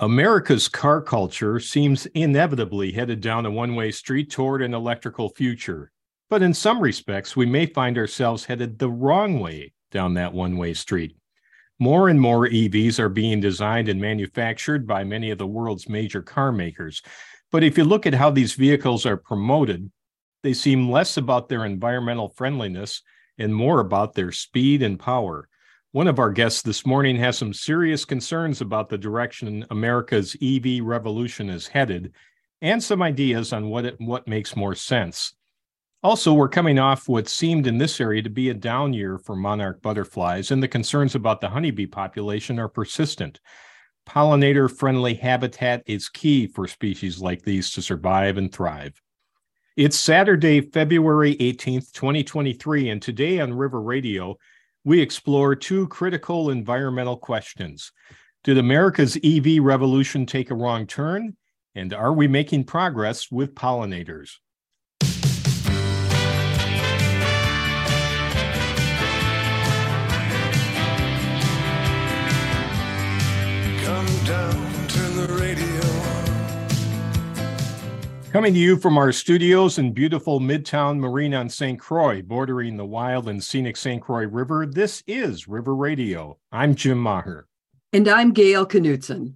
America's car culture seems inevitably headed down a one way street toward an electrical future. But in some respects, we may find ourselves headed the wrong way down that one way street. More and more EVs are being designed and manufactured by many of the world's major car makers. But if you look at how these vehicles are promoted, they seem less about their environmental friendliness and more about their speed and power. One of our guests this morning has some serious concerns about the direction America's EV revolution is headed and some ideas on what it, what makes more sense. Also, we're coming off what seemed in this area to be a down year for monarch butterflies, and the concerns about the honeybee population are persistent. Pollinator friendly habitat is key for species like these to survive and thrive. It's Saturday, February 18th, 2023, and today on River Radio, we explore two critical environmental questions. Did America's EV revolution take a wrong turn? And are we making progress with pollinators? Coming to you from our studios in beautiful Midtown Marine on St. Croix, bordering the wild and scenic St. Croix River, this is River Radio. I'm Jim Maher. And I'm Gail Knutson.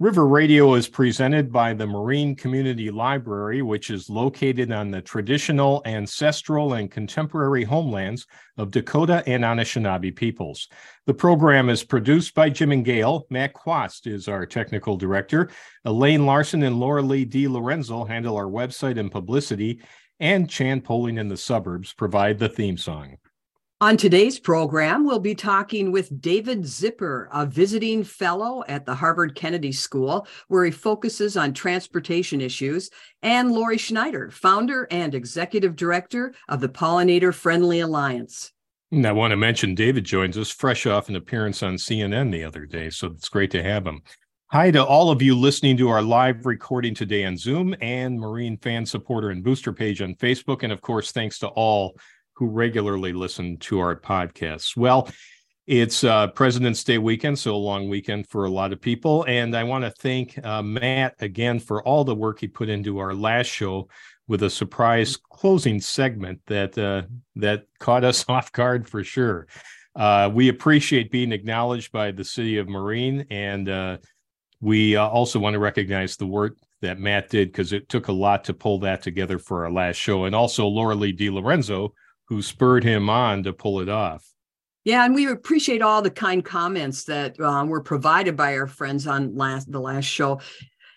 River Radio is presented by the Marine Community Library, which is located on the traditional, ancestral, and contemporary homelands of Dakota and Anishinaabe peoples. The program is produced by Jim and Gail. Matt Quast is our technical director. Elaine Larson and Laura Lee DiLorenzo handle our website and publicity, and Chan Poling in the Suburbs provide the theme song. On today's program, we'll be talking with David Zipper, a visiting fellow at the Harvard Kennedy School, where he focuses on transportation issues, and Lori Schneider, founder and executive director of the Pollinator Friendly Alliance. And I want to mention David joins us fresh off an appearance on CNN the other day, so it's great to have him. Hi to all of you listening to our live recording today on Zoom and Marine Fan Supporter and Booster page on Facebook. And of course, thanks to all who regularly listen to our podcasts. Well, it's uh, President's Day weekend, so a long weekend for a lot of people. And I want to thank uh, Matt again for all the work he put into our last show with a surprise closing segment that uh, that caught us off guard for sure. Uh, we appreciate being acknowledged by the city of Marine, and uh, we uh, also want to recognize the work that Matt did because it took a lot to pull that together for our last show, and also Laura Lee DiLorenzo who spurred him on to pull it off. Yeah, and we appreciate all the kind comments that uh, were provided by our friends on last the last show,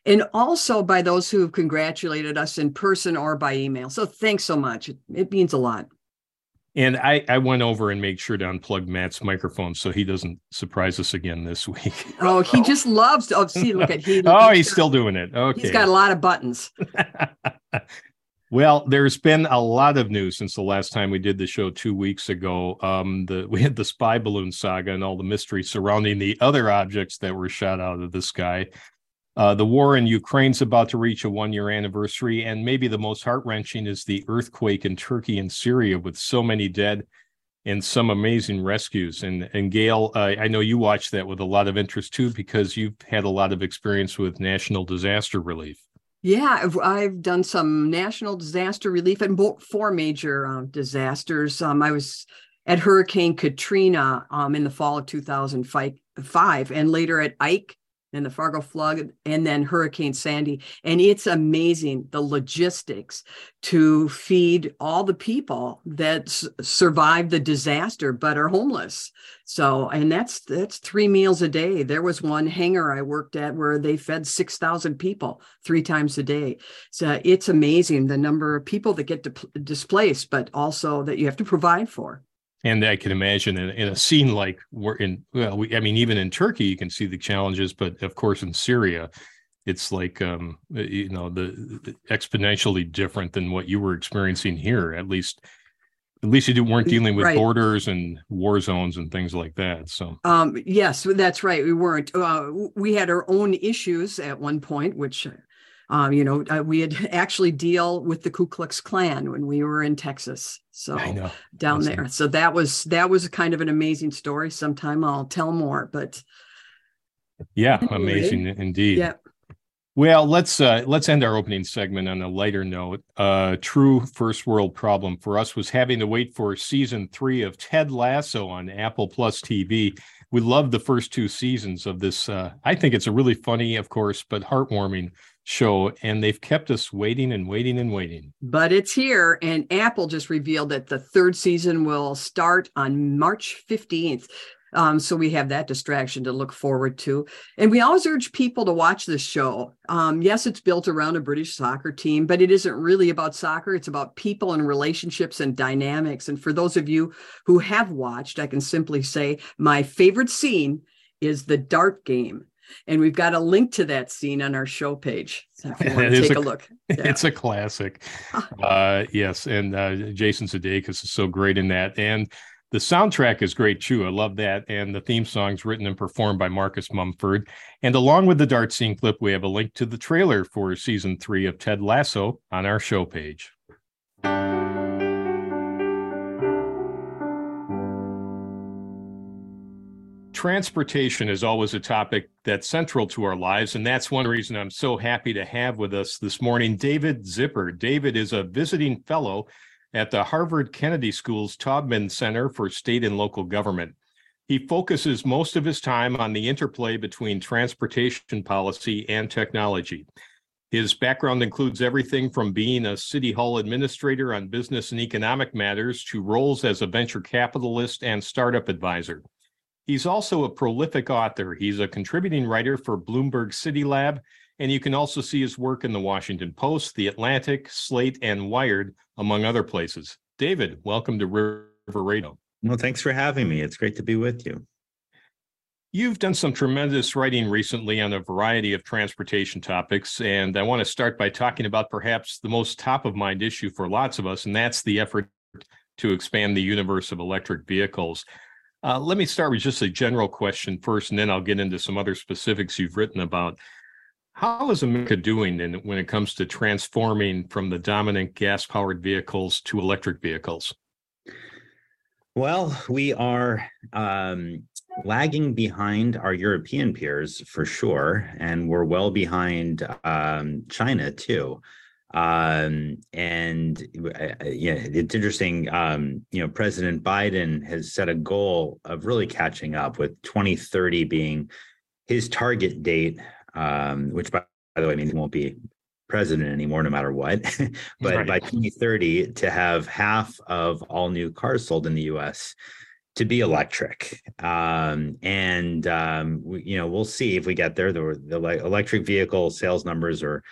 and also by those who have congratulated us in person or by email. So thanks so much. It, it means a lot. And I, I went over and made sure to unplug Matt's microphone so he doesn't surprise us again this week. Oh, he just loves to oh, see. Look at he. oh, he's still doing it. Okay, he's got a lot of buttons. Well, there's been a lot of news since the last time we did the show two weeks ago. Um, the we had the spy balloon saga and all the mystery surrounding the other objects that were shot out of the sky. Uh, the war in Ukraine's about to reach a one-year anniversary, and maybe the most heart-wrenching is the earthquake in Turkey and Syria, with so many dead and some amazing rescues. And and Gail, uh, I know you watched that with a lot of interest too, because you've had a lot of experience with national disaster relief. Yeah, I've, I've, done some national disaster relief and four major um, disasters. Um, I was at Hurricane Katrina um, in the fall of 2005 and later at Ike and the Fargo flood, and then Hurricane Sandy. And it's amazing the logistics to feed all the people that s- survived the disaster but are homeless. So, and that's that's three meals a day. There was one hangar I worked at where they fed six thousand people three times a day. So it's amazing the number of people that get di- displaced, but also that you have to provide for and I can imagine in, in, a scene like we're in, well, we, I mean, even in Turkey, you can see the challenges, but of course in Syria, it's like, um, you know, the, the exponentially different than what you were experiencing here. At least, at least you weren't dealing with right. borders and war zones and things like that. So, um, yes, that's right. We weren't. Uh, we had our own issues at one point, which um, you know, uh, we had actually deal with the Ku Klux Klan when we were in Texas. So down awesome. there. So that was that was kind of an amazing story. Sometime I'll tell more, but Yeah, anyway, amazing indeed. Yeah. Well, let's uh, let's end our opening segment on a lighter note. Uh, true first world problem for us was having to wait for season three of Ted Lasso on Apple Plus TV. We loved the first two seasons of this. Uh, I think it's a really funny, of course, but heartwarming show, and they've kept us waiting and waiting and waiting. But it's here, and Apple just revealed that the third season will start on March fifteenth. Um, so we have that distraction to look forward to. And we always urge people to watch this show. Um, yes, it's built around a British soccer team, but it isn't really about soccer. It's about people and relationships and dynamics. And for those of you who have watched, I can simply say my favorite scene is the dart game. And we've got a link to that scene on our show page. So if you want to take a, a, look. Yeah. It's a classic. uh, yes. And uh, Jason Sudeikis is so great in that. And the soundtrack is great too. I love that. And the theme song's written and performed by Marcus Mumford. And along with the dart scene clip, we have a link to the trailer for season three of Ted Lasso on our show page. Transportation is always a topic that's central to our lives. And that's one reason I'm so happy to have with us this morning David Zipper. David is a visiting fellow at the Harvard Kennedy School's Taubman Center for State and Local Government. He focuses most of his time on the interplay between transportation policy and technology. His background includes everything from being a City Hall administrator on business and economic matters to roles as a venture capitalist and startup advisor. He's also a prolific author. He's a contributing writer for Bloomberg City Lab and you can also see his work in the Washington Post, The Atlantic, Slate, and Wired, among other places. David, welcome to River Radio. Well, thanks for having me. It's great to be with you. You've done some tremendous writing recently on a variety of transportation topics, and I want to start by talking about perhaps the most top of mind issue for lots of us, and that's the effort to expand the universe of electric vehicles. Uh, let me start with just a general question first, and then I'll get into some other specifics you've written about. How is America doing in, when it comes to transforming from the dominant gas powered vehicles to electric vehicles? Well, we are um, lagging behind our European peers for sure, and we're well behind um, China too. Um, and uh, yeah, it's interesting. Um, you know, President Biden has set a goal of really catching up with 2030 being his target date um, which by, by, the way means he won't be president anymore no matter what. but right. by 2030, to have half of all new cars sold in the US to be electric. Um, and um, we, you know, we'll see if we get there. The, the electric vehicle sales numbers are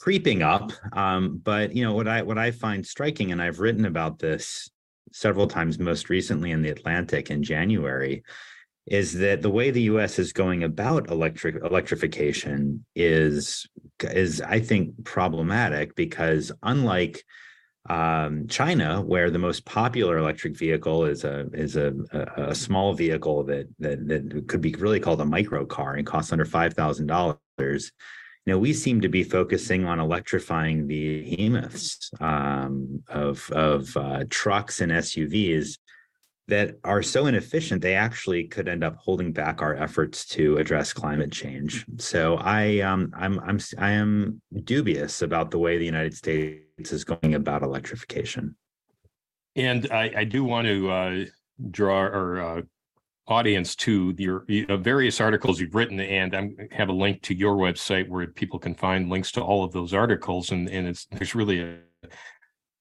creeping up. Um, but you know what I what I find striking, and I've written about this several times, most recently in the Atlantic in January, is that the way the U.S. is going about electric electrification is is I think problematic because unlike um, China, where the most popular electric vehicle is a is a, a, a small vehicle that, that that could be really called a micro car and costs under five thousand dollars. You know, we seem to be focusing on electrifying the behemoths um, of of uh, trucks and SUVs that are so inefficient they actually could end up holding back our efforts to address climate change. So I um, I'm I'm I am dubious about the way the United States is going about electrification. And I, I do want to uh, draw or uh, audience to your various articles you've written, and I have a link to your website where people can find links to all of those articles. And and it's there's really a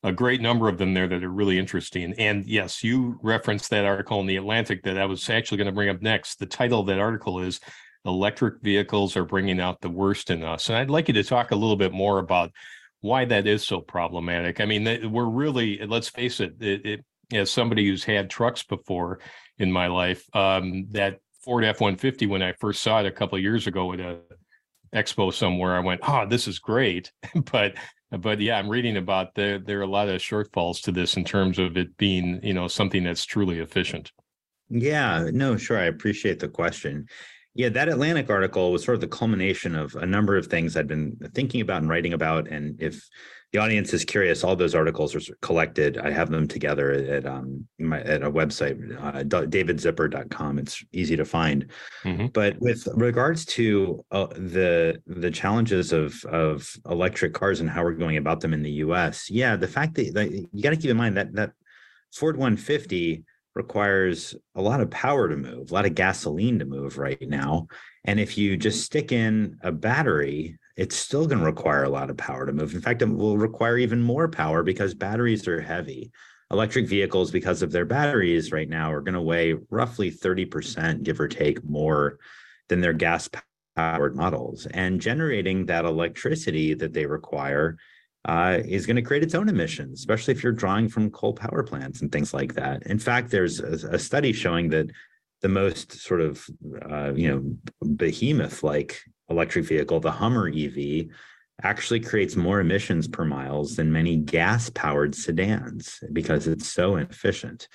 a great number of them there that are really interesting. And yes, you referenced that article in the Atlantic that I was actually going to bring up next. The title of that article is Electric Vehicles Are Bringing Out the Worst in Us. And I'd like you to talk a little bit more about why that is so problematic. I mean, we're really, let's face it, it, it as somebody who's had trucks before in my life, um, that Ford F 150, when I first saw it a couple of years ago at a expo somewhere, I went, oh, this is great. but but yeah, I'm reading about there there are a lot of shortfalls to this in terms of it being you know something that's truly efficient. Yeah, no, sure. I appreciate the question. Yeah, that Atlantic article was sort of the culmination of a number of things I'd been thinking about and writing about. And if the audience is curious, all those articles are collected. I have them together at um my, at a website, uh, davidzipper.com. It's easy to find. Mm-hmm. But with regards to uh, the the challenges of of electric cars and how we're going about them in the U.S., yeah, the fact that, that you got to keep in mind that that Ford 150 requires a lot of power to move, a lot of gasoline to move right now. And if you just stick in a battery, it's still going to require a lot of power to move. In fact, it will require even more power because batteries are heavy. Electric vehicles, because of their batteries right now, are going to weigh roughly 30%, give or take, more than their gas powered models. And generating that electricity that they require uh, is going to create its own emissions, especially if you're drawing from coal power plants and things like that. In fact, there's a, a study showing that the most sort of uh, you know behemoth like electric vehicle, the Hummer EV, actually creates more emissions per miles than many gas powered sedans because it's so inefficient.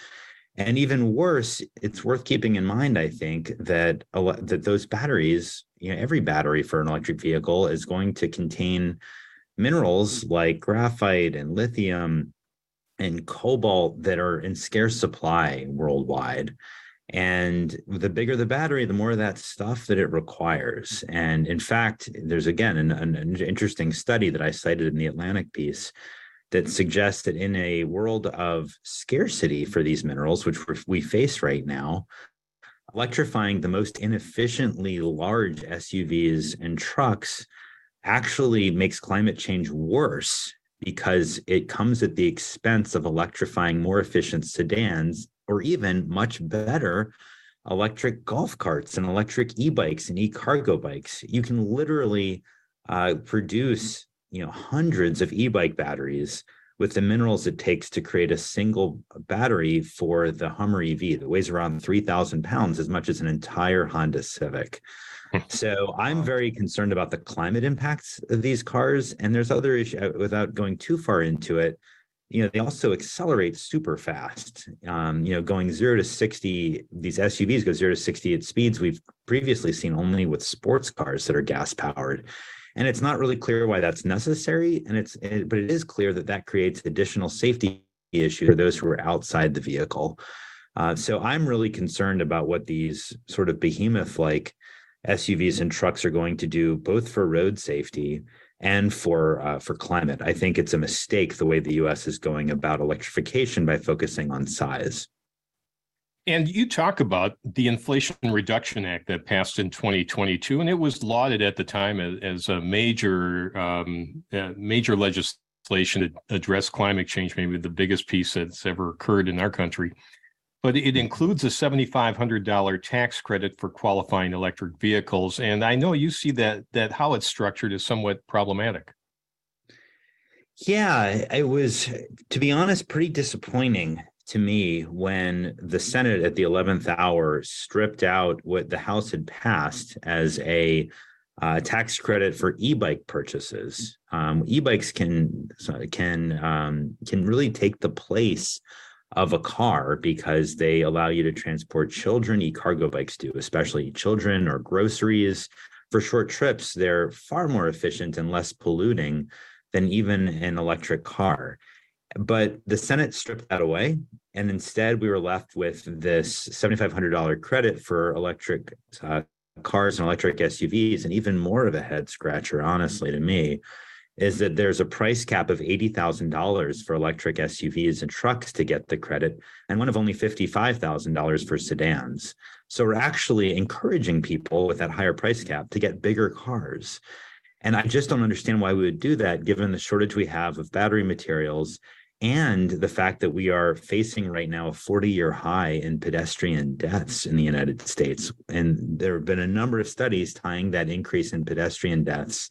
And even worse, it's worth keeping in mind, I think, that that those batteries, you know, every battery for an electric vehicle is going to contain minerals like graphite and lithium and cobalt that are in scarce supply worldwide. And the bigger the battery, the more of that stuff that it requires. And in fact, there's again an, an interesting study that I cited in the Atlantic piece that suggests that in a world of scarcity for these minerals, which we face right now, electrifying the most inefficiently large SUVs and trucks actually makes climate change worse because it comes at the expense of electrifying more efficient sedans or even much better electric golf carts and electric e-bikes and e-cargo bikes you can literally uh, produce you know hundreds of e-bike batteries with the minerals it takes to create a single battery for the hummer ev that weighs around 3000 pounds as much as an entire honda civic so I'm very concerned about the climate impacts of these cars. And there's other issues uh, without going too far into it. You know, they also accelerate super fast. Um, you know, going zero to 60, these SUVs go zero to 60 at speeds we've previously seen only with sports cars that are gas powered. And it's not really clear why that's necessary. And it's, it, but it is clear that that creates additional safety issues for those who are outside the vehicle. Uh, so I'm really concerned about what these sort of behemoth like SUVs and trucks are going to do both for road safety and for uh, for climate. I think it's a mistake the way the U.S. is going about electrification by focusing on size. And you talk about the Inflation Reduction Act that passed in 2022, and it was lauded at the time as, as a major um, uh, major legislation to address climate change, maybe the biggest piece that's ever occurred in our country but it includes a $7,500 tax credit for qualifying electric vehicles. And I know you see that that how it's structured is somewhat problematic. Yeah, it was, to be honest, pretty disappointing to me when the Senate at the 11th hour stripped out what the House had passed as a uh, tax credit for e-bike purchases. Um, e-bikes can can um, can really take the place of a car because they allow you to transport children. E cargo bikes do, especially children or groceries. For short trips, they're far more efficient and less polluting than even an electric car. But the Senate stripped that away. And instead, we were left with this $7,500 credit for electric uh, cars and electric SUVs, and even more of a head scratcher, honestly, to me is that there's a price cap of $80,000 for electric SUVs and trucks to get the credit, and one of only $55,000 for sedans. So we're actually encouraging people with that higher price cap to get bigger cars. And I just don't understand why we would do that given the shortage we have of battery materials and the fact that we are facing right now a 40 year high in pedestrian deaths in the United States. And there have been a number of studies tying that increase in pedestrian deaths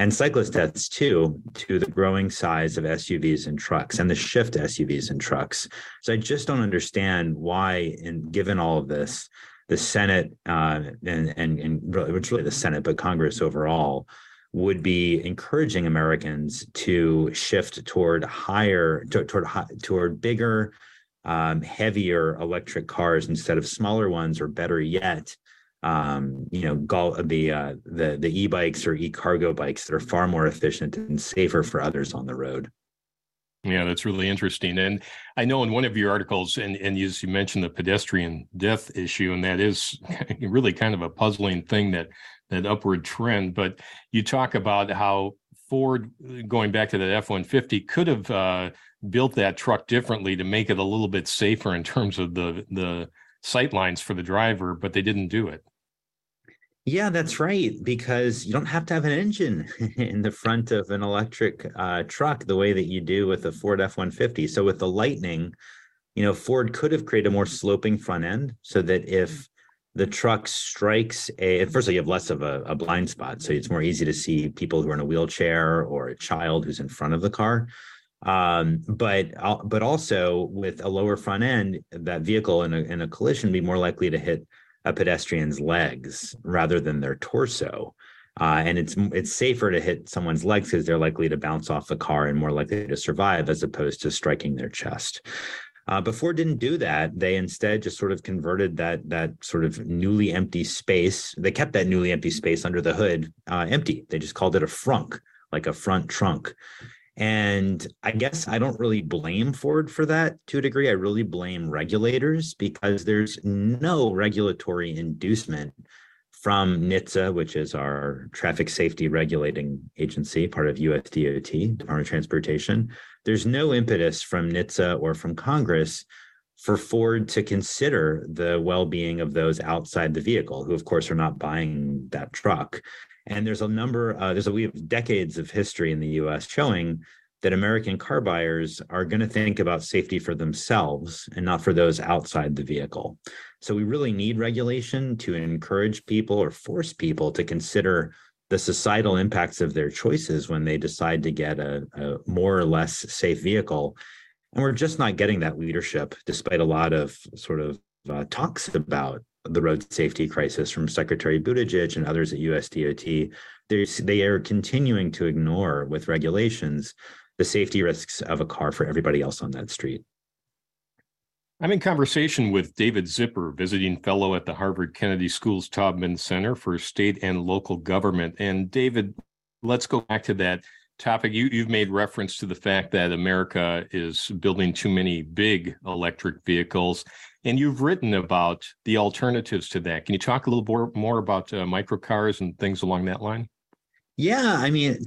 and cyclist deaths too to the growing size of SUVs and trucks and the shift to SUVs and trucks. So I just don't understand why, and given all of this, the Senate uh, and and and really, really the Senate, but Congress overall would be encouraging Americans to shift toward higher, toward toward, toward bigger, um, heavier electric cars instead of smaller ones, or better yet, um, you know, the uh, the the e-bikes or e-cargo bikes that are far more efficient and safer for others on the road. Yeah, that's really interesting. And I know in one of your articles, and, and you, you mentioned the pedestrian death issue, and that is really kind of a puzzling thing that that upward trend. But you talk about how Ford, going back to that F 150, could have uh, built that truck differently to make it a little bit safer in terms of the the sight lines for the driver, but they didn't do it. Yeah, that's right. Because you don't have to have an engine in the front of an electric uh, truck the way that you do with a Ford F 150. So with the Lightning, you know, Ford could have created a more sloping front end so that if the truck strikes a, first of all, you have less of a, a blind spot. So it's more easy to see people who are in a wheelchair or a child who's in front of the car um, but but also with a lower front end, that vehicle in a in a collision be more likely to hit a pedestrian's legs rather than their torso. Uh, and it's it's safer to hit someone's legs because they're likely to bounce off the car and more likely to survive as opposed to striking their chest. Uh, but Ford didn't do that. They instead just sort of converted that that sort of newly empty space. They kept that newly empty space under the hood uh, empty. They just called it a frunk, like a front trunk. And I guess I don't really blame Ford for that to a degree. I really blame regulators because there's no regulatory inducement from NHTSA, which is our traffic safety regulating agency, part of USDOT, Department of Transportation. There's no impetus from NHTSA or from Congress for Ford to consider the well being of those outside the vehicle, who, of course, are not buying that truck. And there's a number, uh, there's a, we have decades of history in the US showing that American car buyers are going to think about safety for themselves and not for those outside the vehicle. So we really need regulation to encourage people or force people to consider the societal impacts of their choices when they decide to get a, a more or less safe vehicle. And we're just not getting that leadership, despite a lot of sort of uh, talks about the road safety crisis from Secretary Buttigieg and others at USDOT. There's, they are continuing to ignore with regulations the safety risks of a car for everybody else on that street. I'm in conversation with David Zipper, visiting fellow at the Harvard Kennedy School's Taubman Center for State and Local Government. And David, let's go back to that topic. You, you've made reference to the fact that America is building too many big electric vehicles. And you've written about the alternatives to that. Can you talk a little more, more about uh, microcars and things along that line? Yeah, I mean,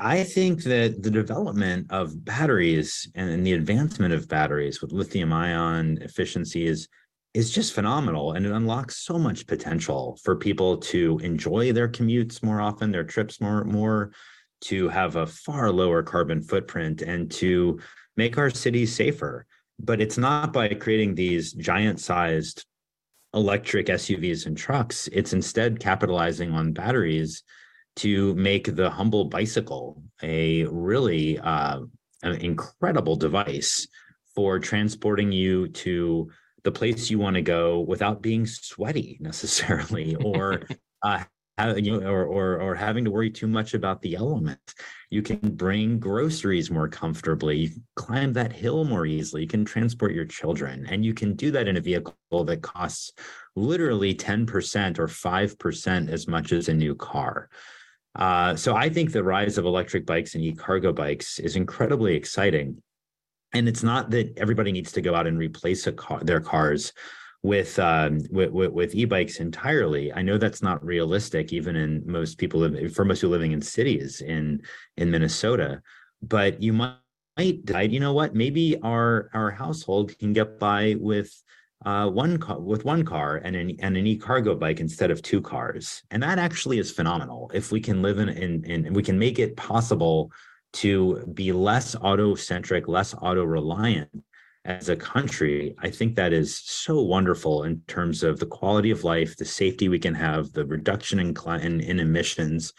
I think that the development of batteries and the advancement of batteries with lithium ion efficiency is is just phenomenal and it unlocks so much potential for people to enjoy their commutes more often their trips more more to have a far lower carbon footprint and to make our cities safer but it's not by creating these giant sized electric SUVs and trucks. It's instead capitalizing on batteries to make the humble bicycle a really uh, an incredible device for transporting you to the place you want to go without being sweaty necessarily or uh, you know, or, or or having to worry too much about the elements. You can bring groceries more comfortably. You climb that hill more easily. You can transport your children, and you can do that in a vehicle that costs literally ten percent or five percent as much as a new car. Uh, so I think the rise of electric bikes and e-cargo bikes is incredibly exciting. And it's not that everybody needs to go out and replace car, their cars with, um, with, with, with e-bikes entirely. I know that's not realistic, even in most people for most people living in cities in in Minnesota. But you might decide, you know what? Maybe our our household can get by with uh, one car with one car and an and an e-cargo bike instead of two cars, and that actually is phenomenal. If we can live in in, in we can make it possible to be less auto centric, less auto reliant as a country, I think that is so wonderful in terms of the quality of life, the safety we can have, the reduction in in, in emissions.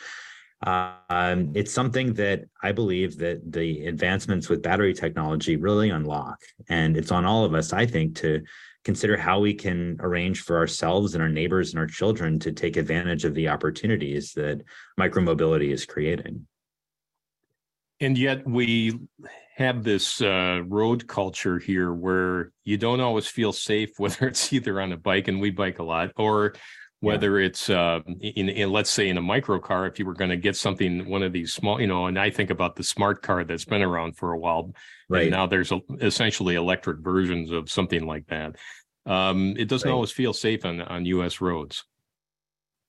Um, it's something that I believe that the advancements with battery technology really unlock, and it's on all of us, I think, to consider how we can arrange for ourselves and our neighbors and our children to take advantage of the opportunities that micromobility is creating. And yet we have this uh, road culture here where you don't always feel safe, whether it's either on a bike and we bike a lot, or whether yeah. it's uh, in, in, let's say in a micro car if you were going to get something one of these small you know and i think about the smart car that's been around for a while right and now there's a, essentially electric versions of something like that um, it doesn't right. always feel safe on on us roads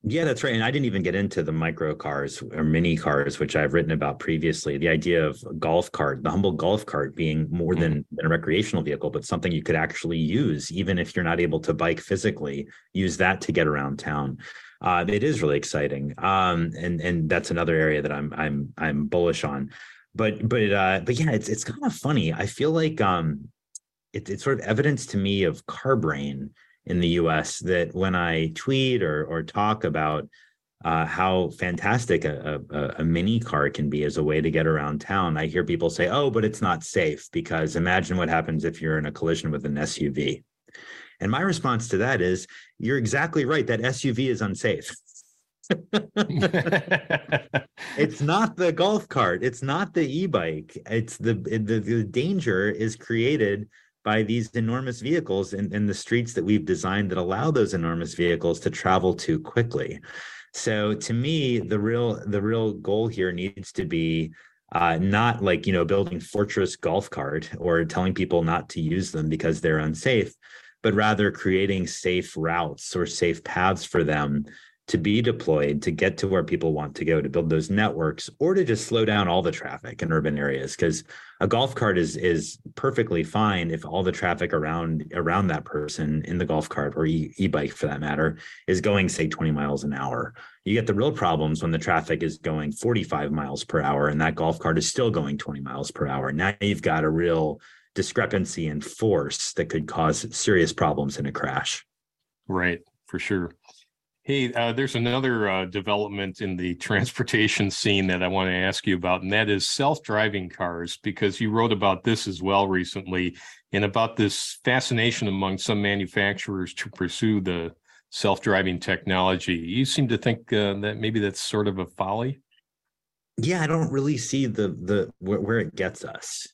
yeah, that's right. And I didn't even get into the micro cars or mini cars, which I've written about previously. The idea of golf cart, the humble golf cart being more mm-hmm. than, than a recreational vehicle, but something you could actually use, even if you're not able to bike physically, use that to get around town. Uh, it is really exciting. Um, and and that's another area that I'm I'm I'm bullish on. But but uh, but yeah, it's it's kind of funny. I feel like um it, it's sort of evidence to me of car brain in the US that when I tweet or, or talk about uh, how fantastic a, a, a, mini car can be as a way to get around town, I hear people say, oh, but it's not safe because imagine what happens if you're in a collision with an SUV. And my response to that is, you're exactly right. That SUV is unsafe. it's not the golf cart. It's not the e-bike. It's the, the the danger is created by these enormous vehicles in, in the streets that we've designed that allow those enormous vehicles to travel too quickly. So to me, the real the real goal here needs to be uh, not like you know building fortress golf cart or telling people not to use them because they're unsafe, but rather creating safe routes or safe paths for them to be deployed to get to where people want to go to build those networks or to just slow down all the traffic in urban areas because a golf cart is is perfectly fine if all the traffic around around that person in the golf cart or e- e-bike for that matter is going say 20 miles an hour. You get the real problems when the traffic is going 45 miles per hour and that golf cart is still going 20 miles per hour. Now you've got a real discrepancy in force that could cause serious problems in a crash. Right for sure Hey, uh, there's another uh, development in the transportation scene that I want to ask you about, and that is self driving cars, because you wrote about this as well recently and about this fascination among some manufacturers to pursue the self driving technology. You seem to think uh, that maybe that's sort of a folly. Yeah, I don't really see the the where, it gets us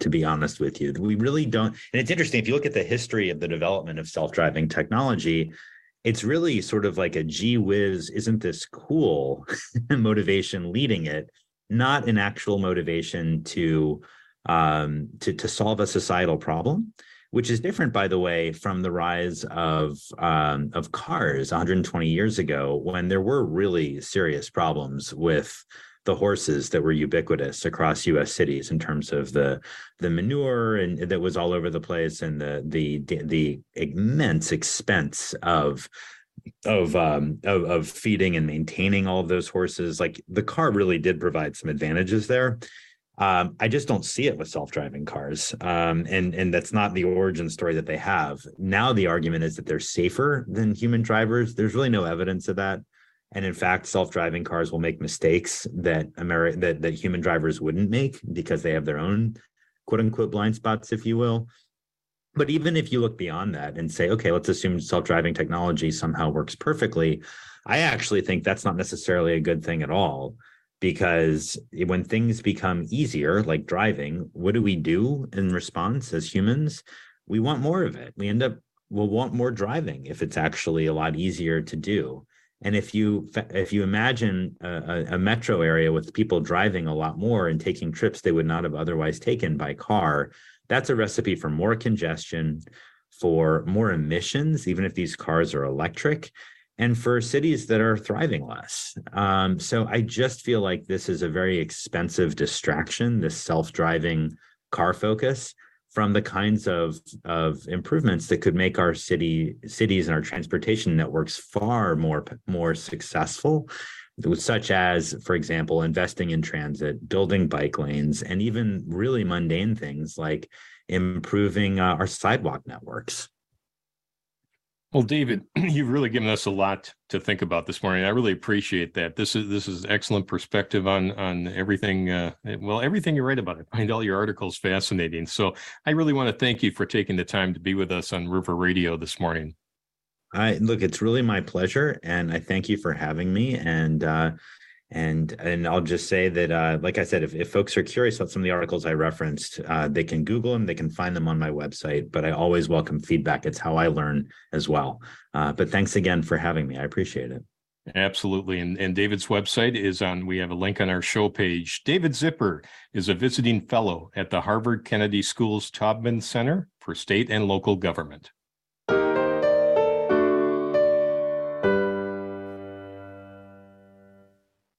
to be honest with you. We really don't. And it's interesting if you look at the history of the development of self driving technology, it's really sort of like a gee whiz, isn't this cool? motivation leading it, not an actual motivation to um, to to solve a societal problem, which is different, by the way, from the rise of um, of cars 120 years ago, when there were really serious problems with the horses that were ubiquitous across U.S. cities in terms of the the manure and that was all over the place and the the the immense expense of of um of, of feeding and maintaining all of those horses like the car really did provide some advantages there um, I just don't see it with self-driving cars, um, and and that's not the origin story that they have. Now the argument is that they're safer than human drivers. There's really no evidence of that. And in fact, self-driving cars will make mistakes that Ameri- that that human drivers wouldn't make because they have their own quote unquote blind spots, if you will. But even if you look beyond that and say, okay, let's assume self-driving technology somehow works perfectly, I actually think that's not necessarily a good thing at all. Because when things become easier, like driving, what do we do in response as humans? We want more of it. We end up we'll want more driving if it's actually a lot easier to do. And if you if you imagine a, a, metro area with people driving a lot more and taking trips they would not have otherwise taken by car, that's a recipe for more congestion, for more emissions, even if these cars are electric, and for cities that are thriving less. Um, so I just feel like this is a very expensive distraction, this self-driving car focus from the kinds of, of improvements that could make our city cities and our transportation networks far more more successful such as for example investing in transit building bike lanes and even really mundane things like improving uh, our sidewalk networks well, David, you've really given us a lot to think about this morning. I really appreciate that. This is this is excellent perspective on on everything. Uh, well, everything you write about. I find all your articles fascinating. So I really want to thank you for taking the time to be with us on River Radio this morning. I look, it's really my pleasure, and I thank you for having me. And uh, and and I'll just say that, uh, like I said, if, if folks are curious about some of the articles I referenced, uh, they can Google them, they can find them on my website. But I always welcome feedback. It's how I learn as well. Uh, but thanks again for having me. I appreciate it. Absolutely. And, and David's website is on, we have a link on our show page. David Zipper is a visiting fellow at the Harvard Kennedy School's Taubman Center for State and Local Government.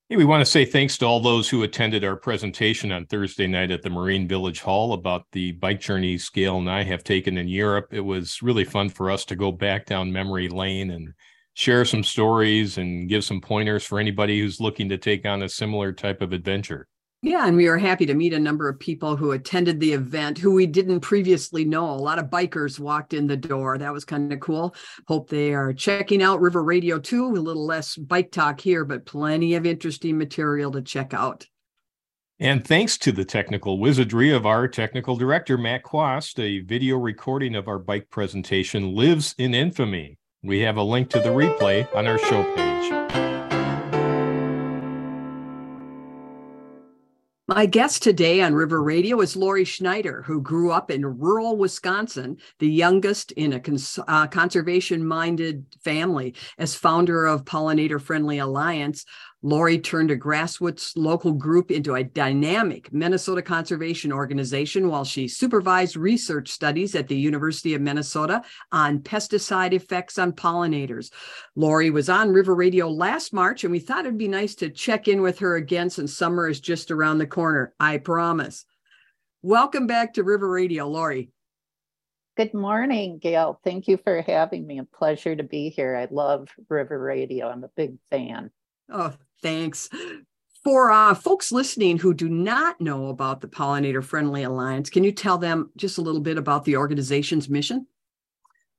Hey, we want to say thanks to all those who attended our presentation on Thursday night at the Marine Village Hall about the bike journey Gail and I have taken in Europe. It was really fun for us to go back down memory lane and share some stories and give some pointers for anybody who's looking to take on a similar type of adventure. Yeah, and we were happy to meet a number of people who attended the event who we didn't previously know. A lot of bikers walked in the door. That was kind of cool. Hope they are checking out River Radio too. A little less bike talk here, but plenty of interesting material to check out. And thanks to the technical wizardry of our technical director, Matt Quast, a video recording of our bike presentation lives in infamy. We have a link to the replay on our show page. My guest today on River Radio is Lori Schneider, who grew up in rural Wisconsin, the youngest in a cons- uh, conservation minded family. As founder of Pollinator Friendly Alliance, Lori turned a grassroots local group into a dynamic Minnesota conservation organization while she supervised research studies at the University of Minnesota on pesticide effects on pollinators. Lori was on River Radio last March, and we thought it'd be nice to check in with her again since summer is just around the corner. I promise. Welcome back to River Radio, Lori. Good morning, Gail. Thank you for having me. A pleasure to be here. I love River Radio. I'm a big fan. Oh, Thanks. For uh, folks listening who do not know about the Pollinator Friendly Alliance, can you tell them just a little bit about the organization's mission?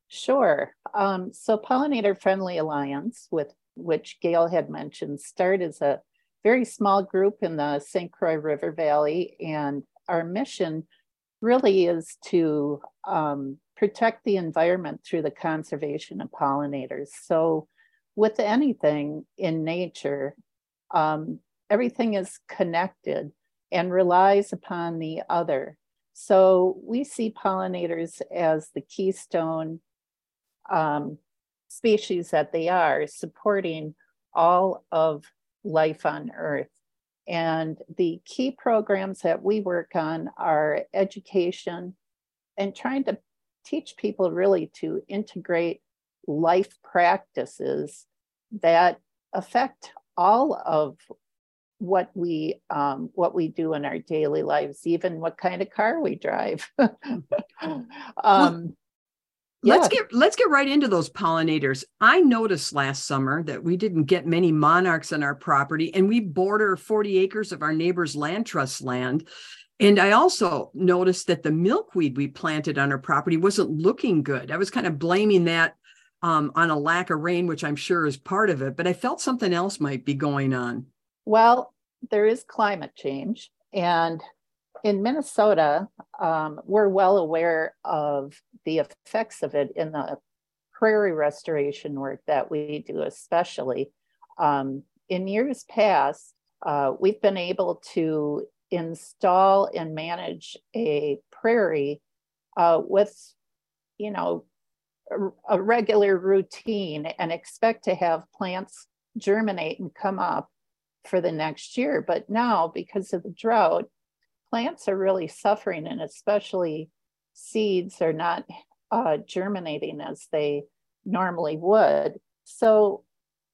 Sure. Um, so, Pollinator Friendly Alliance, with which Gail had mentioned, started as a very small group in the St. Croix River Valley, and our mission really is to um, protect the environment through the conservation of pollinators. So, with anything in nature, um, everything is connected and relies upon the other. So we see pollinators as the keystone um, species that they are, supporting all of life on Earth. And the key programs that we work on are education and trying to teach people really to integrate life practices that affect all of what we um, what we do in our daily lives, even what kind of car we drive. um, yeah. Let's get let's get right into those pollinators. I noticed last summer that we didn't get many monarchs on our property, and we border 40 acres of our neighbor's land trust land. And I also noticed that the milkweed we planted on our property wasn't looking good. I was kind of blaming that um, on a lack of rain, which I'm sure is part of it, but I felt something else might be going on. Well, there is climate change. And in Minnesota, um, we're well aware of the effects of it in the prairie restoration work that we do, especially. Um, in years past, uh, we've been able to install and manage a prairie uh, with, you know, a, regular routine and expect to have plants germinate and come up for the next year. But now, because of the drought, plants are really suffering, and especially seeds are not uh, germinating as they normally would. So,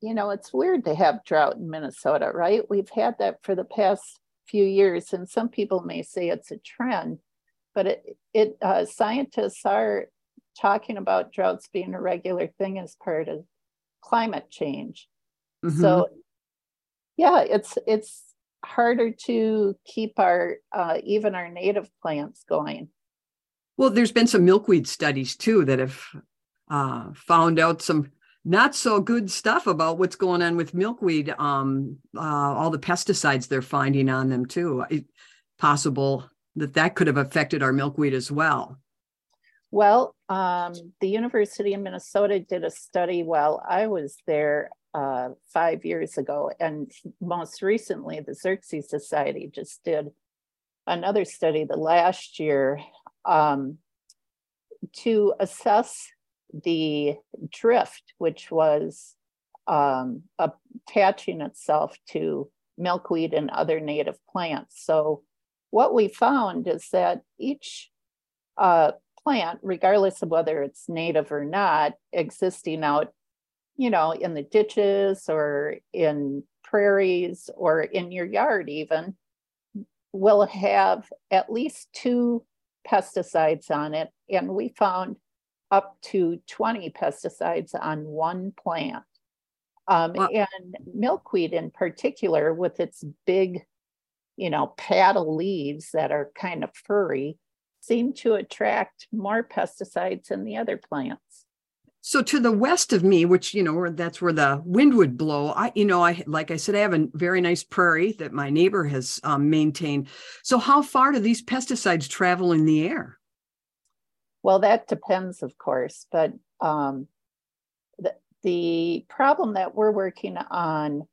you know, it's weird to have drought in Minnesota, right? We've had that for the past few years, and some people may say it's a trend, but it, it uh, scientists are talking about droughts being a regular thing as part of climate change. Mm-hmm. So yeah, it's it's harder to keep our uh, even our native plants going. Well, there's been some milkweed studies too that have uh, found out some not so good stuff about what's going on with milkweed. Um, uh, all the pesticides they're finding on them too. It, possible that that could have affected our milkweed as well. Well, um, the University of Minnesota did a study while I was there uh, five years ago. And most recently, the Xerces Society just did another study the last year um, to assess the drift, which was um, attaching itself to milkweed and other native plants. So, what we found is that each uh, plant, regardless of whether it's native or not, existing out, you know, in the ditches or in prairies or in your yard, even, will have at least two pesticides on it. And we found up to 20 pesticides on one plant. Um, wow. And milkweed, in particular, with its big, you know, paddle leaves that are kind of furry, seem to attract more pesticides than the other plants. So to the west of me, which you know, that's where the wind would blow. I, you know, I like I said, I have a very nice prairie that my neighbor has um, maintained. So how far do these pesticides travel in the air? Well, that depends, of course, but um, the the problem that we're working on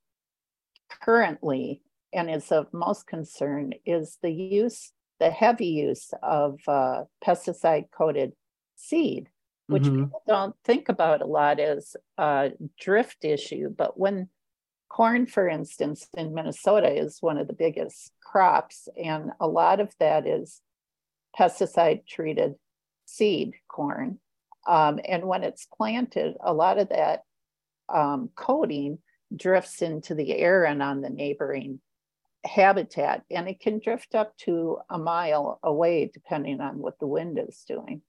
currently and is of most concern is the use the heavy use of uh, pesticide coated seed, which mm-hmm. people don't think about a lot as a drift issue. But when corn, for instance, in Minnesota is one of the biggest crops, and a lot of that is pesticide treated seed corn. Um, and when it's planted, a lot of that um, coating drifts into the air and on the neighboring habitat, and it can drift up to a mile away depending on what the wind is doing.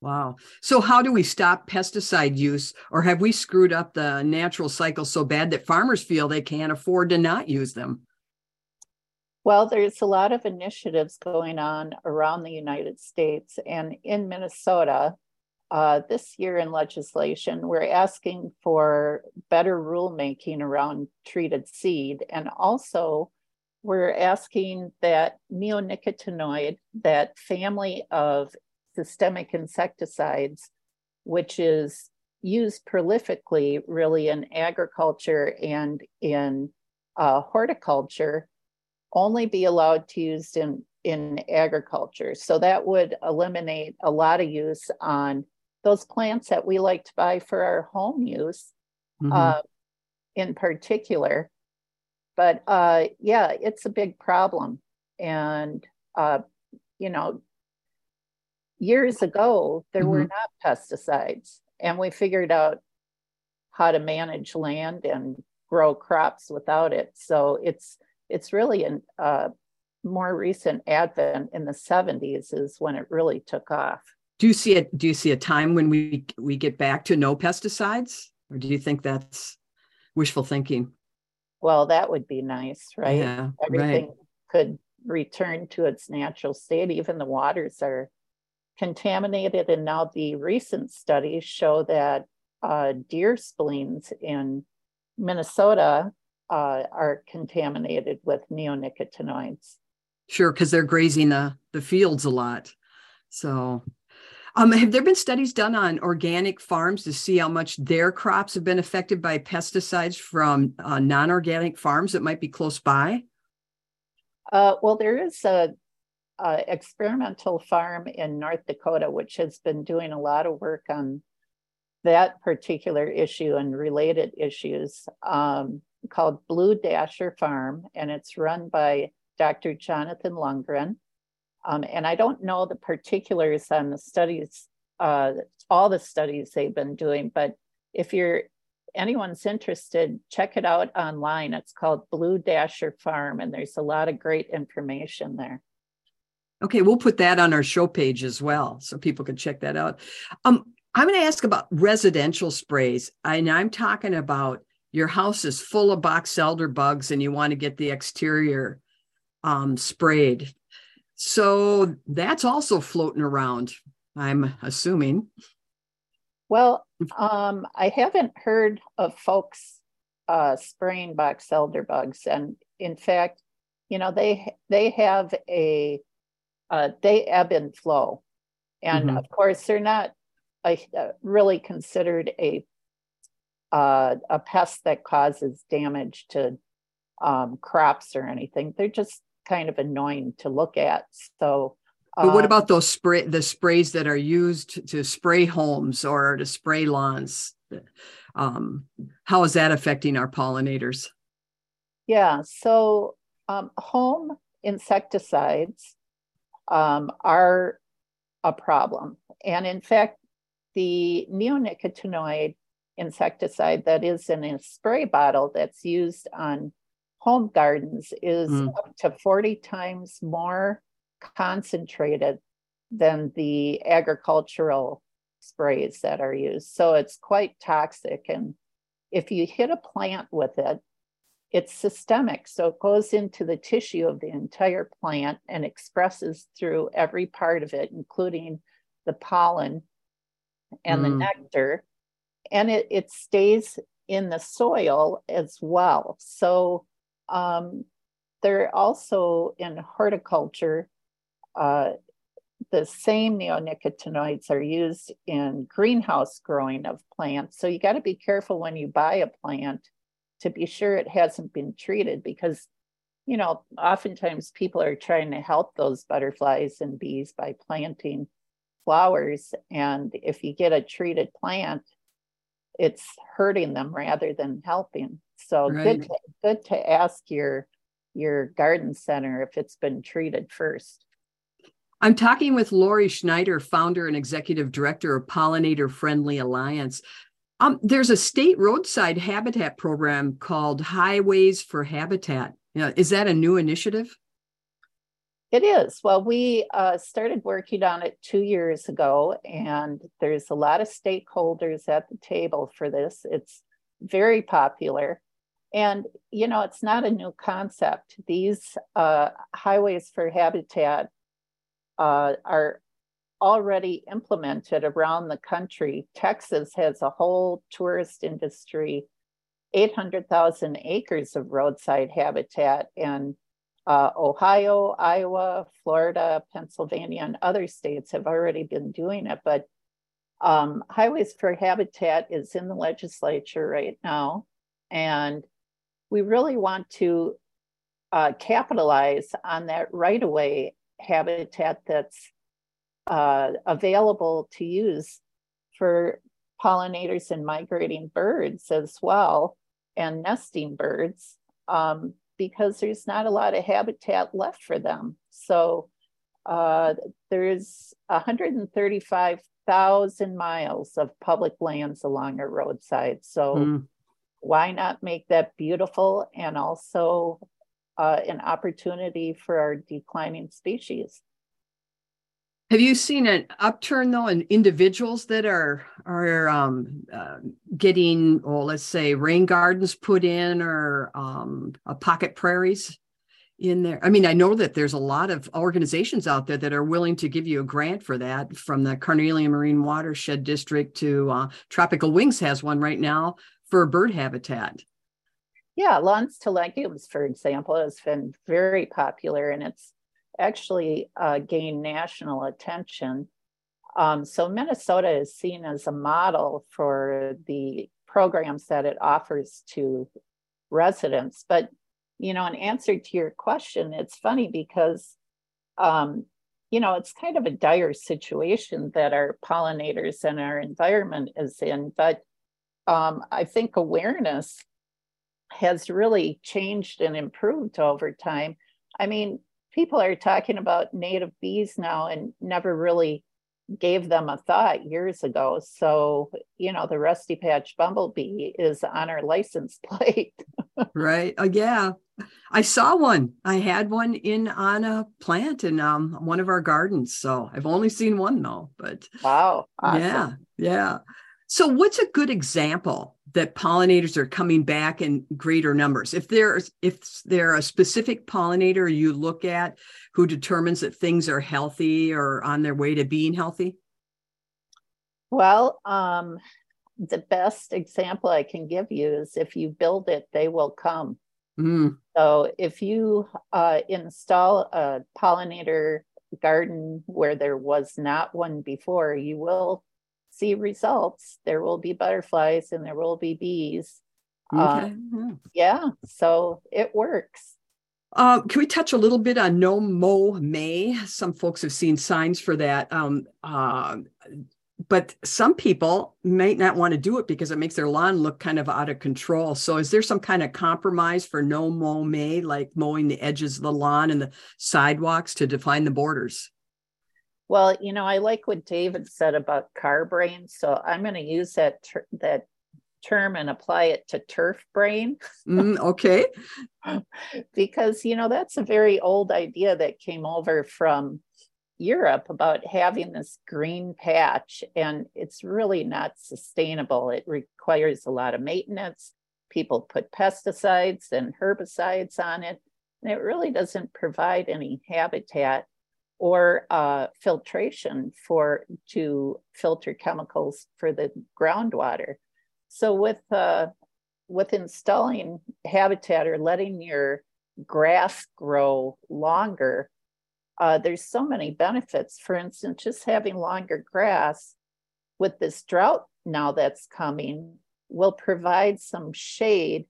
Wow. So, how do we stop pesticide use, or have we screwed up the natural cycle so bad that farmers feel they can't afford to not use them? Well, there's a lot of initiatives going on around the United States and in Minnesota. Uh, this year in legislation, we're asking for better rulemaking around treated seed and also we're asking that neonicotinoid, that family of systemic insecticides, which is used prolifically really in agriculture and in uh, horticulture, only be allowed to use in, in agriculture. So that would eliminate a lot of use on those plants that we like to buy for our home use mm-hmm. uh, in particular but uh, yeah, it's a big problem. And, uh, you know, years ago, there mm-hmm. were not pesticides, and we figured out how to manage land and grow crops without it. So it's it's really a uh, more recent advent in the 70s is when it really took off. Do you see it? Do you see a time when we we get back to no pesticides, or do you think that's wishful thinking? Well, that would be nice, right? Yeah, Everything right. could return to its natural state. Even the waters are contaminated. And now the recent studies show that uh, deer spleens in Minnesota uh, are contaminated with neonicotinoids. Sure, because they're grazing the, the fields a lot. So um, have there been studies done on organic farms to see how much their crops have been affected by pesticides from uh, non organic farms that might be close by? Uh, well, there is a, experimental farm in North Dakota which has been doing a lot of work on that particular issue and related issues um, called Blue Dasher Farm, and it's run by Dr. Jonathan Lundgren. Um, and I don't know the particulars on the studies, uh, all the studies they've been doing, but if you're anyone's interested, check it out online. It's called Blue Dasher Farm, and there's a lot of great information there. Okay, we'll put that on our show page as well, so people can check that out. Um, I'm going to ask about residential sprays, and I'm talking about your house is full of box elder bugs, and you want to get the exterior um, sprayed. So that's also floating around, I'm assuming. Well, um, I haven't heard of folks uh, spraying box elder bugs, and in fact, you know they they have a uh, they ebb and flow, and mm-hmm. of course they're not a, uh, really considered a uh, a pest that causes damage to um, crops or anything. They're just kind of annoying to look at. So, but what um, about those spray the sprays that are used to spray homes or to spray lawns? Um, how is that affecting our pollinators? Yeah, so um, home insecticides um, are a problem. And in fact, the neonicotinoid insecticide that is in a spray bottle that's used on home gardens is mm. up to 40 times more concentrated than the agricultural sprays that are used. So it's quite toxic. And if you hit a plant with it, it's systemic. So it goes into the tissue of the entire plant and expresses through every part of it, including the pollen and mm. the nectar. And it, it stays in the soil as well. So um, they're also in horticulture. Uh, the same neonicotinoids are used in greenhouse growing of plants. So you got to be careful when you buy a plant to be sure it hasn't been treated because, you know, oftentimes people are trying to help those butterflies and bees by planting flowers. And if you get a treated plant, it's hurting them rather than helping. So right. good to, good to ask your your garden center if it's been treated first. I'm talking with Lori Schneider, founder and executive director of Pollinator Friendly Alliance. Um, there's a state roadside habitat program called Highways for Habitat. is that a new initiative? It is. Well, we uh, started working on it two years ago, and there's a lot of stakeholders at the table for this. It's very popular. And, you know, it's not a new concept. These uh, highways for habitat uh, are already implemented around the country. Texas has a whole tourist industry, 800,000 acres of roadside habitat, and uh, Ohio, Iowa, Florida, Pennsylvania, and other states have already been doing it. But um, Highways for Habitat is in the legislature right now. And we really want to uh, capitalize on that right of way habitat that's uh, available to use for pollinators and migrating birds as well and nesting birds um, because there's not a lot of habitat left for them. So uh, there's 135,000 miles of public lands along our roadside. So mm. why not make that beautiful and also uh, an opportunity for our declining species? Have you seen an upturn though in individuals that are are um, uh, getting, well, let's say, rain gardens put in or um, pocket prairies in there? I mean, I know that there's a lot of organizations out there that are willing to give you a grant for that, from the Carnelian Marine Watershed District to uh, Tropical Wings has one right now for bird habitat. Yeah, lawns to legumes, for example, has been very popular, and it's actually uh, gained national attention. Um, so Minnesota is seen as a model for the programs that it offers to residents. But, you know, in answer to your question, it's funny because, um, you know, it's kind of a dire situation that our pollinators and our environment is in. But um, I think awareness has really changed and improved over time. I mean, people are talking about native bees now and never really gave them a thought years ago. So, you know, the rusty patch bumblebee is on our license plate. right. Uh, yeah. I saw one. I had one in on a plant in um, one of our gardens. So I've only seen one though, but wow. Awesome. Yeah. Yeah. So what's a good example that pollinators are coming back in greater numbers. If there's if there a specific pollinator you look at who determines that things are healthy or on their way to being healthy? Well, um, the best example I can give you is if you build it, they will come. Mm. So if you uh, install a pollinator garden where there was not one before, you will see results, there will be butterflies and there will be bees. Okay. Um, yeah, so it works. Uh, can we touch a little bit on no mow May? Some folks have seen signs for that. Um, uh, but some people might not want to do it because it makes their lawn look kind of out of control. So, is there some kind of compromise for no mow May, like mowing the edges of the lawn and the sidewalks to define the borders? Well, you know, I like what David said about car brain, so I'm going to use that ter- that term and apply it to turf brain. Mm, okay. because, you know, that's a very old idea that came over from Europe about having this green patch, and it's really not sustainable. It requires a lot of maintenance. People put pesticides and herbicides on it, and it really doesn't provide any habitat or uh, filtration for to filter chemicals for the groundwater. So with uh, with installing habitat or letting your grass grow longer, uh, there's so many benefits. For instance, just having longer grass with this drought now that's coming will provide some shade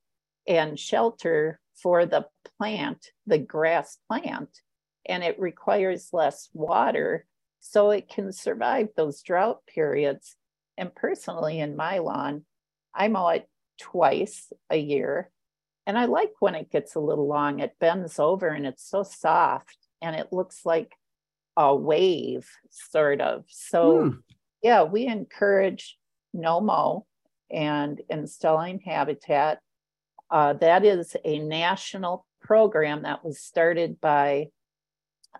and shelter for the plant, the grass plant, and it requires less water so it can survive those drought periods. And personally, in my lawn, I mow it twice a year. And I like when it gets a little long. It bends over and it's so soft and it looks like a wave, sort of. So, hmm. yeah, we encourage no mow and installing habitat. Uh, that is a national program that was started by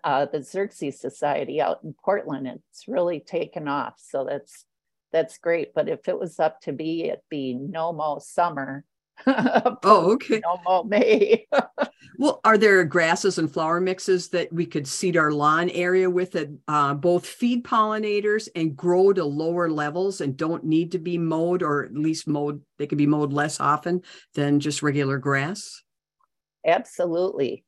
uh, the Xerces Society out in Portland. It's really taken off. So that's that's great. But if it was up to me, it'd be no more summer. oh, okay. No more May. well, are there grasses and flower mixes that we could seed our lawn area with that uh, both feed pollinators and grow to lower levels and don't need to be mowed or at least mowed? They can be mowed less often than just regular grass. Absolutely.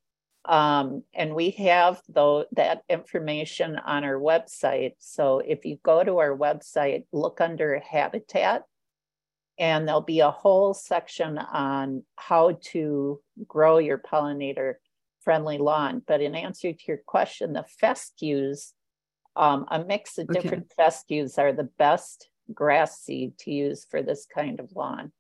Um, and we have though that information on our website. So if you go to our website, look under habitat, and there'll be a whole section on how to grow your pollinator friendly lawn. But in answer to your question, the fescues, um, a mix of okay. different fescues are the best grass seed to use for this kind of lawn.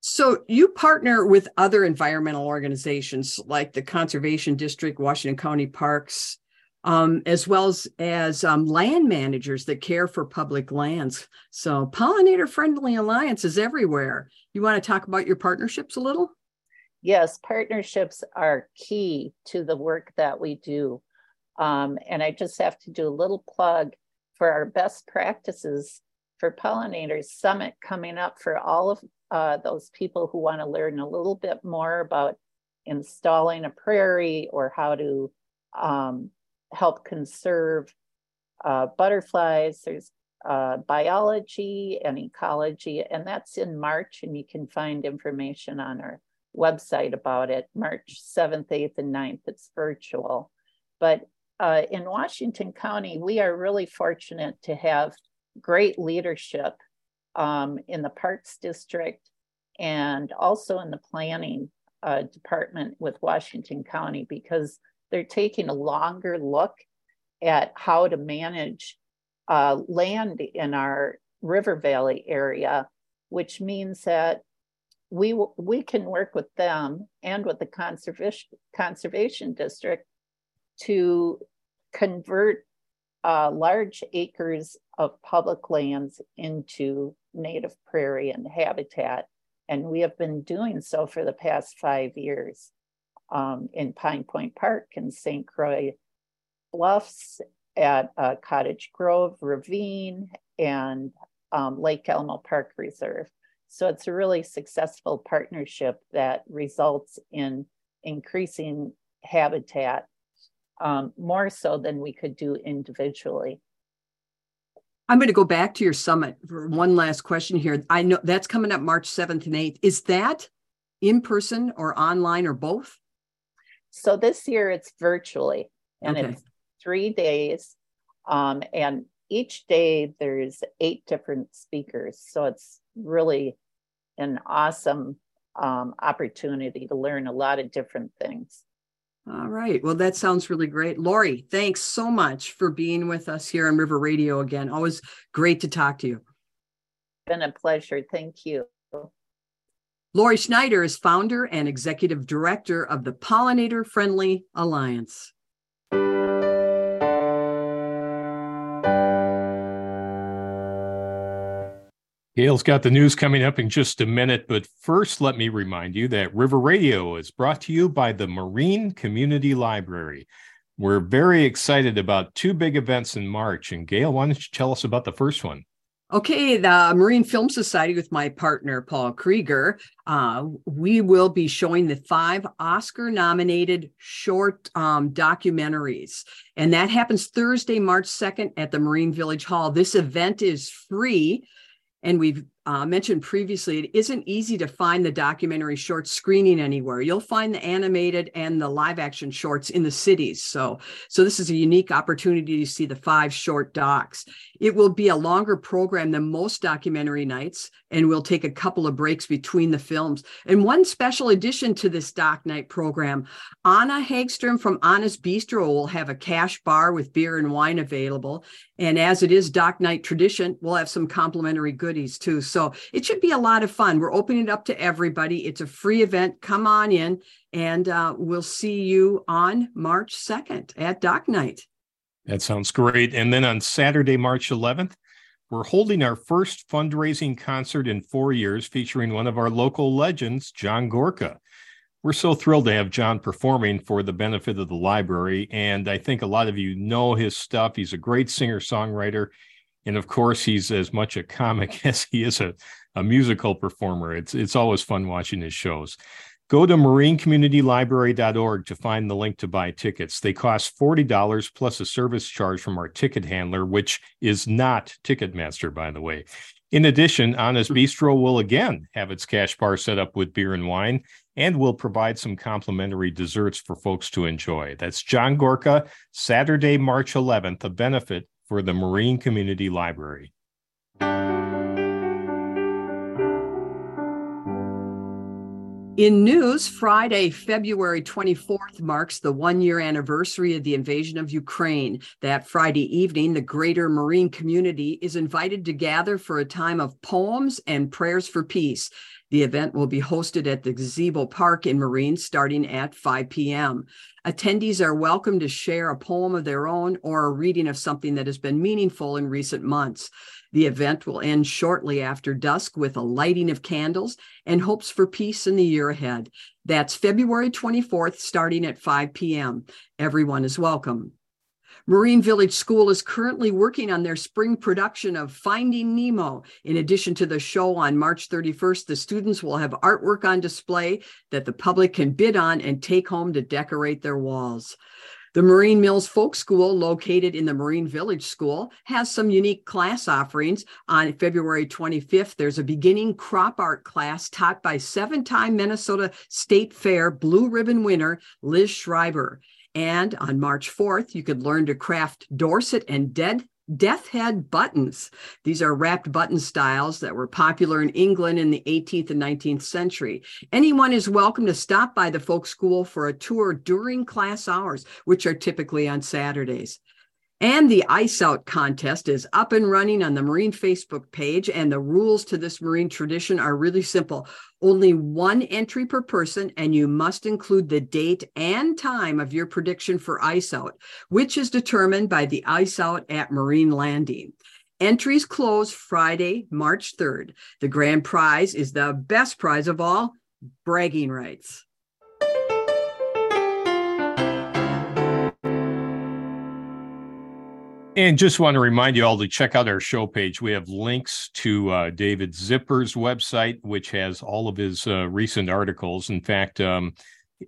So you partner with other environmental organizations like the Conservation District, Washington County Parks, um, as well as, as um, land managers that care for public lands. So pollinator friendly alliances everywhere. You want to talk about your partnerships a little? Yes, partnerships are key to the work that we do. Um, and I just have to do a little plug for our best practices for pollinators summit coming up for all of uh, those people who want to learn a little bit more about installing a prairie or how to um, help conserve uh, butterflies. There's uh, biology and ecology, and that's in March, and you can find information on our website about it, March 7th, 8th, and 9th. It's virtual. But uh, in Washington County, we are really fortunate to have great leadership um, in the Parks District and also in the planning uh, department with Washington County because they're taking a longer look at how to manage uh, land in our River Valley area, which means that we we can work with them and with the conservation conservation district to convert uh, large acres of public lands into native prairie and habitat. And we have been doing so for the past five years um, in Pine Point Park and St. Croix Bluffs, at uh, Cottage Grove Ravine, and um, Lake Elmo Park Reserve. So it's a really successful partnership that results in increasing habitat um, more so than we could do individually. I'm going to go back to your summit for one last question here. I know that's coming up March 7th and 8th. Is that in person or online or both? So this year it's virtually and okay. it's three days. Um, and each day there's eight different speakers. So it's really an awesome um, opportunity to learn a lot of different things. All right. Well, that sounds really great. Lori, thanks so much for being with us here on River Radio again. Always great to talk to you. Been a pleasure. Thank you. Lori Schneider is founder and executive director of the Pollinator Friendly Alliance. Gail's got the news coming up in just a minute, but first, let me remind you that River Radio is brought to you by the Marine Community Library. We're very excited about two big events in March. And Gail, why don't you tell us about the first one? Okay, the Marine Film Society with my partner Paul Krieger. Uh, we will be showing the five Oscar nominated short um, documentaries. And that happens Thursday, March 2nd at the Marine Village Hall. This event is free. And we've uh, mentioned previously, it isn't easy to find the documentary short screening anywhere. You'll find the animated and the live action shorts in the cities. So, so this is a unique opportunity to see the five short docs. It will be a longer program than most documentary nights, and we'll take a couple of breaks between the films. And one special addition to this doc night program, Anna Hagstrom from Anna's Bistro will have a cash bar with beer and wine available. And as it is doc night tradition, we'll have some complimentary goodies too. So it should be a lot of fun. We're opening it up to everybody. It's a free event. Come on in, and uh, we'll see you on March 2nd at Doc Night. That sounds great. And then on Saturday, March 11th, we're holding our first fundraising concert in four years featuring one of our local legends, John Gorka. We're so thrilled to have John performing for the benefit of the library. And I think a lot of you know his stuff. He's a great singer songwriter. And of course, he's as much a comic as he is a, a musical performer. It's, it's always fun watching his shows. Go to marinecommunitylibrary.org to find the link to buy tickets. They cost $40 plus a service charge from our ticket handler, which is not Ticketmaster, by the way. In addition, Anna's hmm. Bistro will again have its cash bar set up with beer and wine and will provide some complimentary desserts for folks to enjoy. That's John Gorka, Saturday, March 11th, a benefit for the Marine Community Library. In news, Friday, February 24th marks the one year anniversary of the invasion of Ukraine. That Friday evening, the greater Marine community is invited to gather for a time of poems and prayers for peace. The event will be hosted at the Gazebo Park in Marine starting at 5 p.m. Attendees are welcome to share a poem of their own or a reading of something that has been meaningful in recent months. The event will end shortly after dusk with a lighting of candles and hopes for peace in the year ahead. That's February 24th, starting at 5 p.m. Everyone is welcome. Marine Village School is currently working on their spring production of Finding Nemo. In addition to the show on March 31st, the students will have artwork on display that the public can bid on and take home to decorate their walls. The Marine Mills Folk School, located in the Marine Village School, has some unique class offerings. On February 25th, there's a beginning crop art class taught by seven time Minnesota State Fair blue ribbon winner Liz Schreiber. And on March 4th, you could learn to craft Dorset and Dead death head buttons. These are wrapped button styles that were popular in England in the 18th and 19th century. Anyone is welcome to stop by the folk school for a tour during class hours, which are typically on Saturdays. And the Ice Out contest is up and running on the Marine Facebook page. And the rules to this Marine tradition are really simple only one entry per person, and you must include the date and time of your prediction for Ice Out, which is determined by the Ice Out at Marine Landing. Entries close Friday, March 3rd. The grand prize is the best prize of all bragging rights. And just want to remind you all to check out our show page. We have links to uh, David Zipper's website, which has all of his uh, recent articles. In fact, um,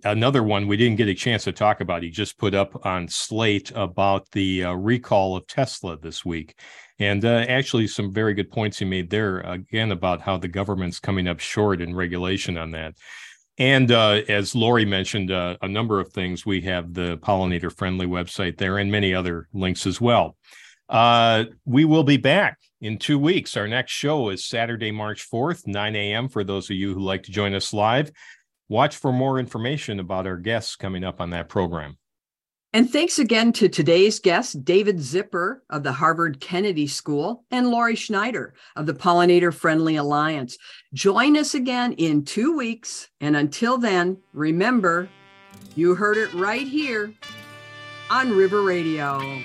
another one we didn't get a chance to talk about, he just put up on Slate about the uh, recall of Tesla this week. And uh, actually, some very good points he made there, again, about how the government's coming up short in regulation on that. And uh, as Lori mentioned, uh, a number of things. We have the pollinator friendly website there and many other links as well. Uh, we will be back in two weeks. Our next show is Saturday, March 4th, 9 a.m. For those of you who like to join us live, watch for more information about our guests coming up on that program. And thanks again to today's guests, David Zipper of the Harvard Kennedy School and Lori Schneider of the Pollinator Friendly Alliance. Join us again in two weeks. And until then, remember, you heard it right here on River Radio.